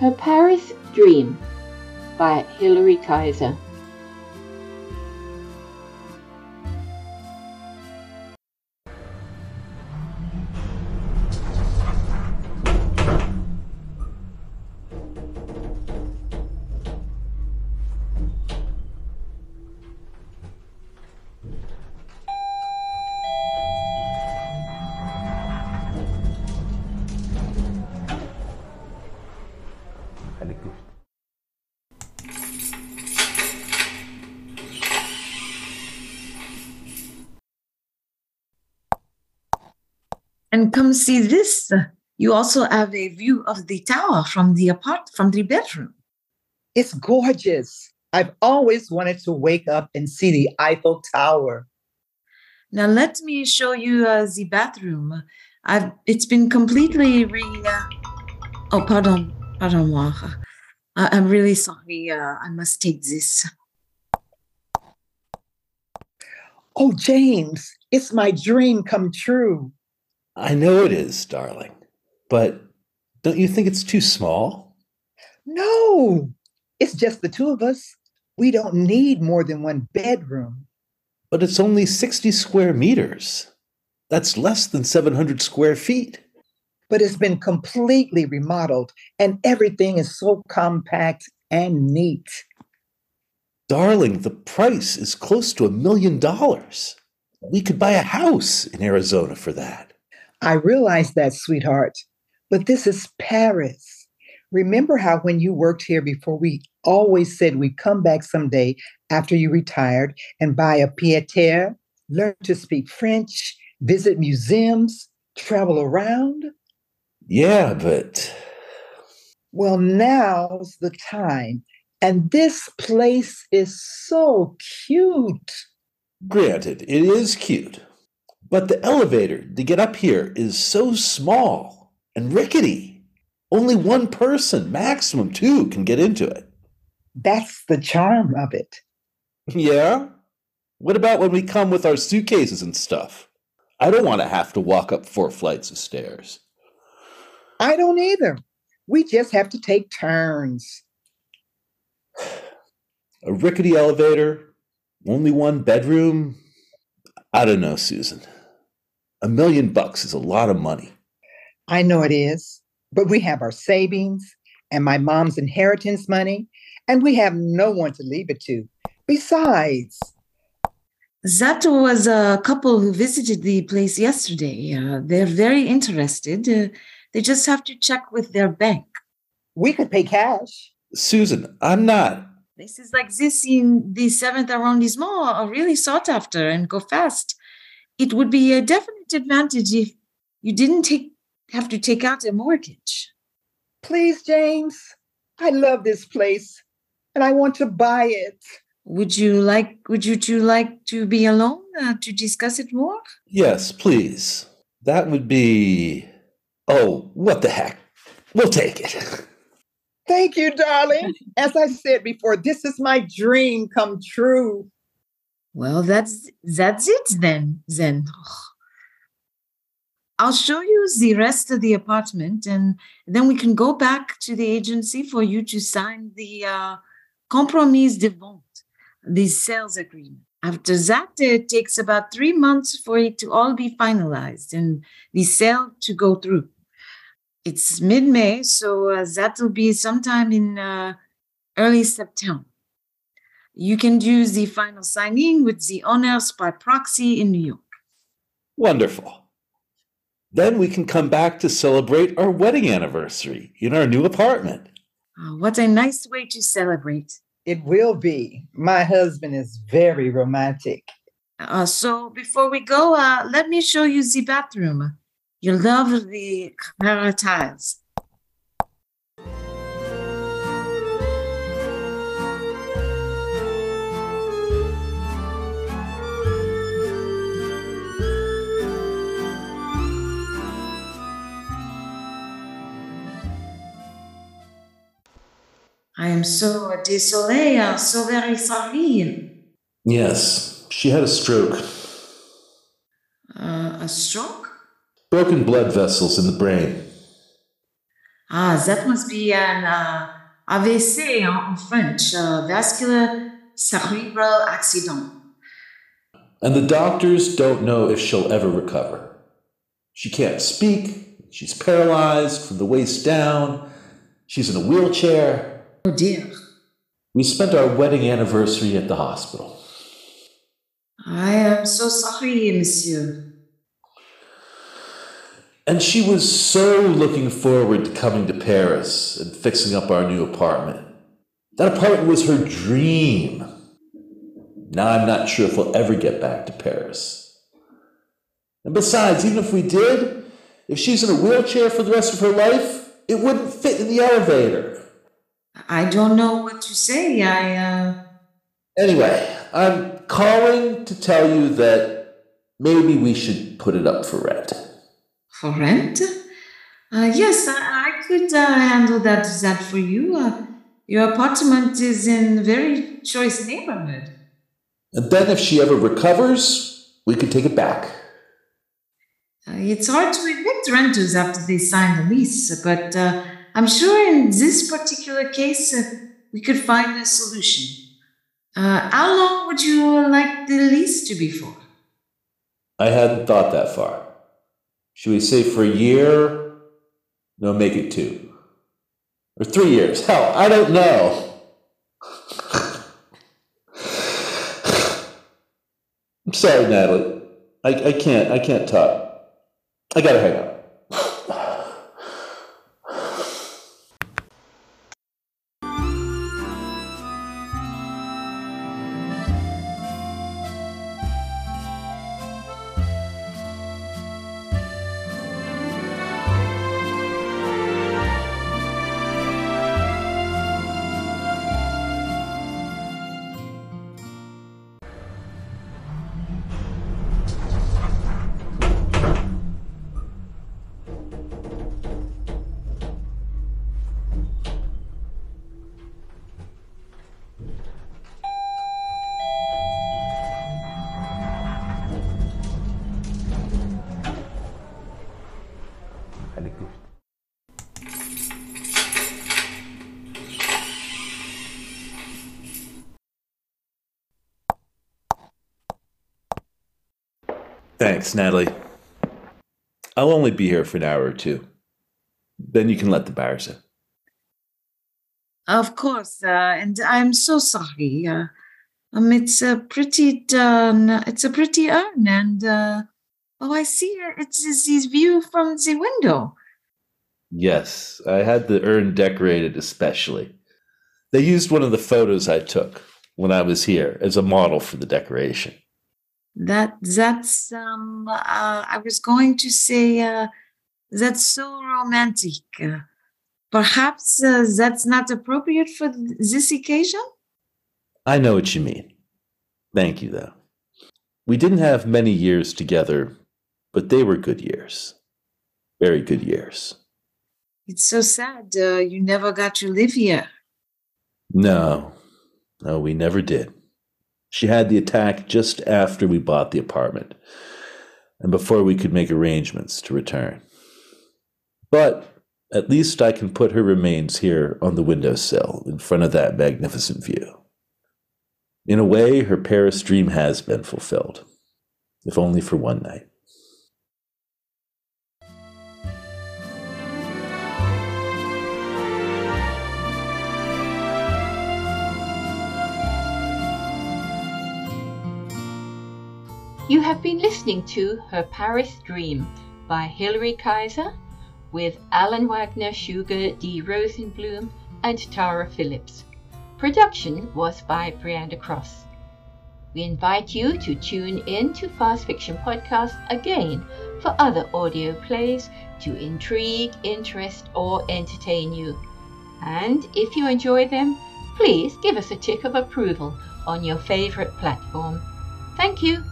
Her Paris Dream by Hilary Kaiser. And come see this. You also have a view of the tower from the apart from the bedroom. It's gorgeous. I've always wanted to wake up and see the Eiffel Tower. Now let me show you uh, the bathroom. I've it's been completely re. Uh, oh, pardon, pardon moi. I, I'm really sorry. Uh, I must take this. Oh, James, it's my dream come true. I know it is, darling. But don't you think it's too small? No, it's just the two of us. We don't need more than one bedroom. But it's only 60 square meters. That's less than 700 square feet. But it's been completely remodeled and everything is so compact and neat. Darling, the price is close to a million dollars. We could buy a house in Arizona for that. I realize that, sweetheart, but this is Paris. Remember how when you worked here before, we always said we'd come back someday after you retired and buy a pied terre, learn to speak French, visit museums, travel around? Yeah, but. Well, now's the time. And this place is so cute. Granted, it is cute. But the elevator to get up here is so small and rickety. Only one person, maximum two, can get into it. That's the charm of it. Yeah? What about when we come with our suitcases and stuff? I don't want to have to walk up four flights of stairs. I don't either. We just have to take turns. A rickety elevator, only one bedroom. I don't know, Susan. A million bucks is a lot of money. I know it is, but we have our savings and my mom's inheritance money, and we have no one to leave it to. Besides, That was a couple who visited the place yesterday. Uh, they're very interested. Uh, they just have to check with their bank. we could pay cash. Susan, I'm not. This is like this in the seventh arrondissement are really sought after and go fast. It would be a definite advantage if you didn't take have to take out a mortgage. Please, James. I love this place and I want to buy it. Would you like would you two like to be alone uh, to discuss it more? Yes, please. That would be. Oh, what the heck? We'll take it. Thank you, darling. As I said before, this is my dream come true. Well, that's that's it then. Then I'll show you the rest of the apartment, and then we can go back to the agency for you to sign the uh, compromis de vente, the sales agreement. After that, it takes about three months for it to all be finalized and the sale to go through. It's mid-May, so uh, that will be sometime in uh, early September. You can do the final signing with the owners by proxy in New York. Wonderful. Then we can come back to celebrate our wedding anniversary in our new apartment. Uh, what a nice way to celebrate. It will be. My husband is very romantic. Uh, so before we go, uh, let me show you the bathroom. You'll love the Carrara tiles. I am so désolé, uh, so very sorry. Yes, she had a stroke. Uh, a stroke? Broken blood vessels in the brain. Ah, that must be an uh, AVC en, French, uh, vascular cerebral accident. And the doctors don't know if she'll ever recover. She can't speak, she's paralyzed from the waist down, she's in a wheelchair. Oh dear. We spent our wedding anniversary at the hospital. I am so sorry, monsieur. And she was so looking forward to coming to Paris and fixing up our new apartment. That apartment was her dream. Now I'm not sure if we'll ever get back to Paris. And besides, even if we did, if she's in a wheelchair for the rest of her life, it wouldn't fit in the elevator. I don't know what to say. I, uh. Anyway, I'm calling to tell you that maybe we should put it up for rent. For rent? Uh, yes, I, I could uh, handle that, that for you. Uh, your apartment is in a very choice neighborhood. And then if she ever recovers, we could take it back. Uh, it's hard to evict renters after they sign the lease, but uh, I'm sure in this particular case, uh, we could find a solution. how long would you like the lease to be for? I hadn't thought that far. Should we say for a year? No, make it two. Or three years. Hell, I don't know. I'm sorry, Natalie. I, I can't I can't talk. I gotta hang up. Thanks, Natalie. I'll only be here for an hour or two. Then you can let the buyers in. Of course, uh, and I'm so sorry. Uh, um, it's a pretty, uh, it's a pretty urn, and uh, oh, I see it's this view from the window. Yes, I had the urn decorated especially. They used one of the photos I took when I was here as a model for the decoration that that's um uh, i was going to say uh, that's so romantic. Uh, perhaps uh, that's not appropriate for this occasion? I know what you mean. Thank you though. We didn't have many years together but they were good years. Very good years. It's so sad uh, you never got to live here. No. No we never did she had the attack just after we bought the apartment and before we could make arrangements to return. But at least I can put her remains here on the windowsill in front of that magnificent view. In a way, her Paris dream has been fulfilled, if only for one night. You have been listening to Her Paris Dream by Hilary Kaiser with Alan Wagner, Sugar D. Rosenblum, and Tara Phillips. Production was by Brianda Cross. We invite you to tune in to Fast Fiction Podcast again for other audio plays to intrigue, interest, or entertain you. And if you enjoy them, please give us a tick of approval on your favorite platform. Thank you.